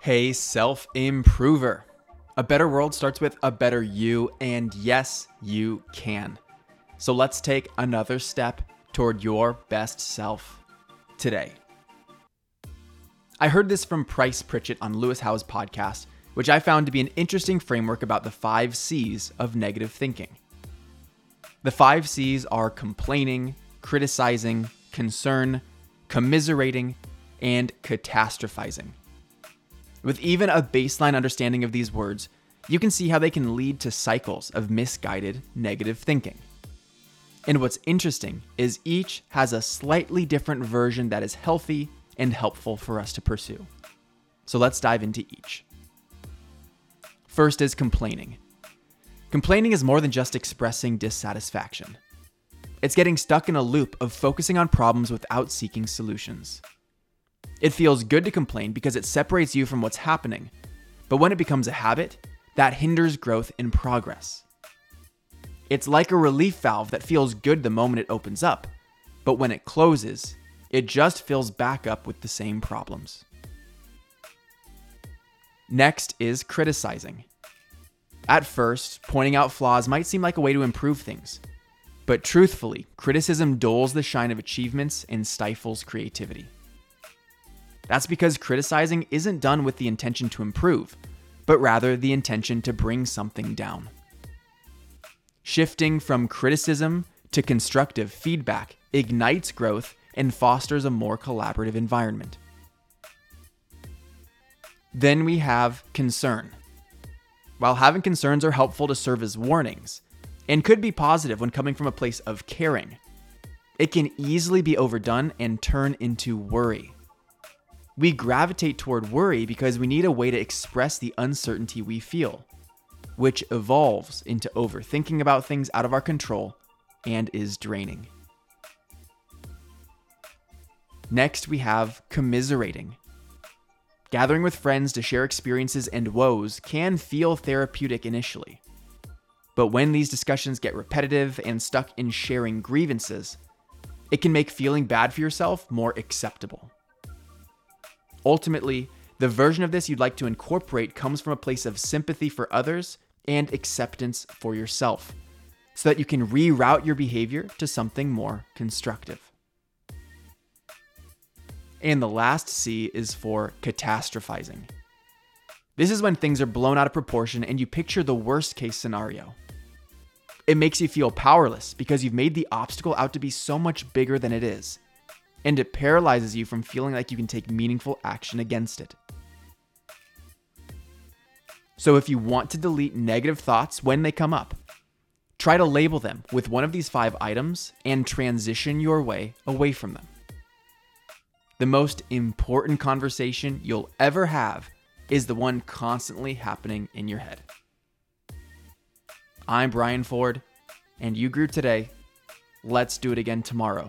Hey, self improver. A better world starts with a better you, and yes, you can. So let's take another step toward your best self today. I heard this from Price Pritchett on Lewis Howes' podcast, which I found to be an interesting framework about the five C's of negative thinking. The five C's are complaining, criticizing, concern, commiserating, and catastrophizing. With even a baseline understanding of these words, you can see how they can lead to cycles of misguided negative thinking. And what's interesting is each has a slightly different version that is healthy and helpful for us to pursue. So let's dive into each. First is complaining. Complaining is more than just expressing dissatisfaction. It's getting stuck in a loop of focusing on problems without seeking solutions. It feels good to complain because it separates you from what's happening, but when it becomes a habit, that hinders growth and progress. It's like a relief valve that feels good the moment it opens up, but when it closes, it just fills back up with the same problems. Next is criticizing. At first, pointing out flaws might seem like a way to improve things, but truthfully, criticism dulls the shine of achievements and stifles creativity. That's because criticizing isn't done with the intention to improve, but rather the intention to bring something down. Shifting from criticism to constructive feedback ignites growth and fosters a more collaborative environment. Then we have concern. While having concerns are helpful to serve as warnings, and could be positive when coming from a place of caring. It can easily be overdone and turn into worry. We gravitate toward worry because we need a way to express the uncertainty we feel, which evolves into overthinking about things out of our control and is draining. Next, we have commiserating. Gathering with friends to share experiences and woes can feel therapeutic initially. But when these discussions get repetitive and stuck in sharing grievances, it can make feeling bad for yourself more acceptable. Ultimately, the version of this you'd like to incorporate comes from a place of sympathy for others and acceptance for yourself, so that you can reroute your behavior to something more constructive. And the last C is for catastrophizing. This is when things are blown out of proportion and you picture the worst case scenario. It makes you feel powerless because you've made the obstacle out to be so much bigger than it is. And it paralyzes you from feeling like you can take meaningful action against it. So, if you want to delete negative thoughts when they come up, try to label them with one of these five items and transition your way away from them. The most important conversation you'll ever have is the one constantly happening in your head. I'm Brian Ford, and you grew today. Let's do it again tomorrow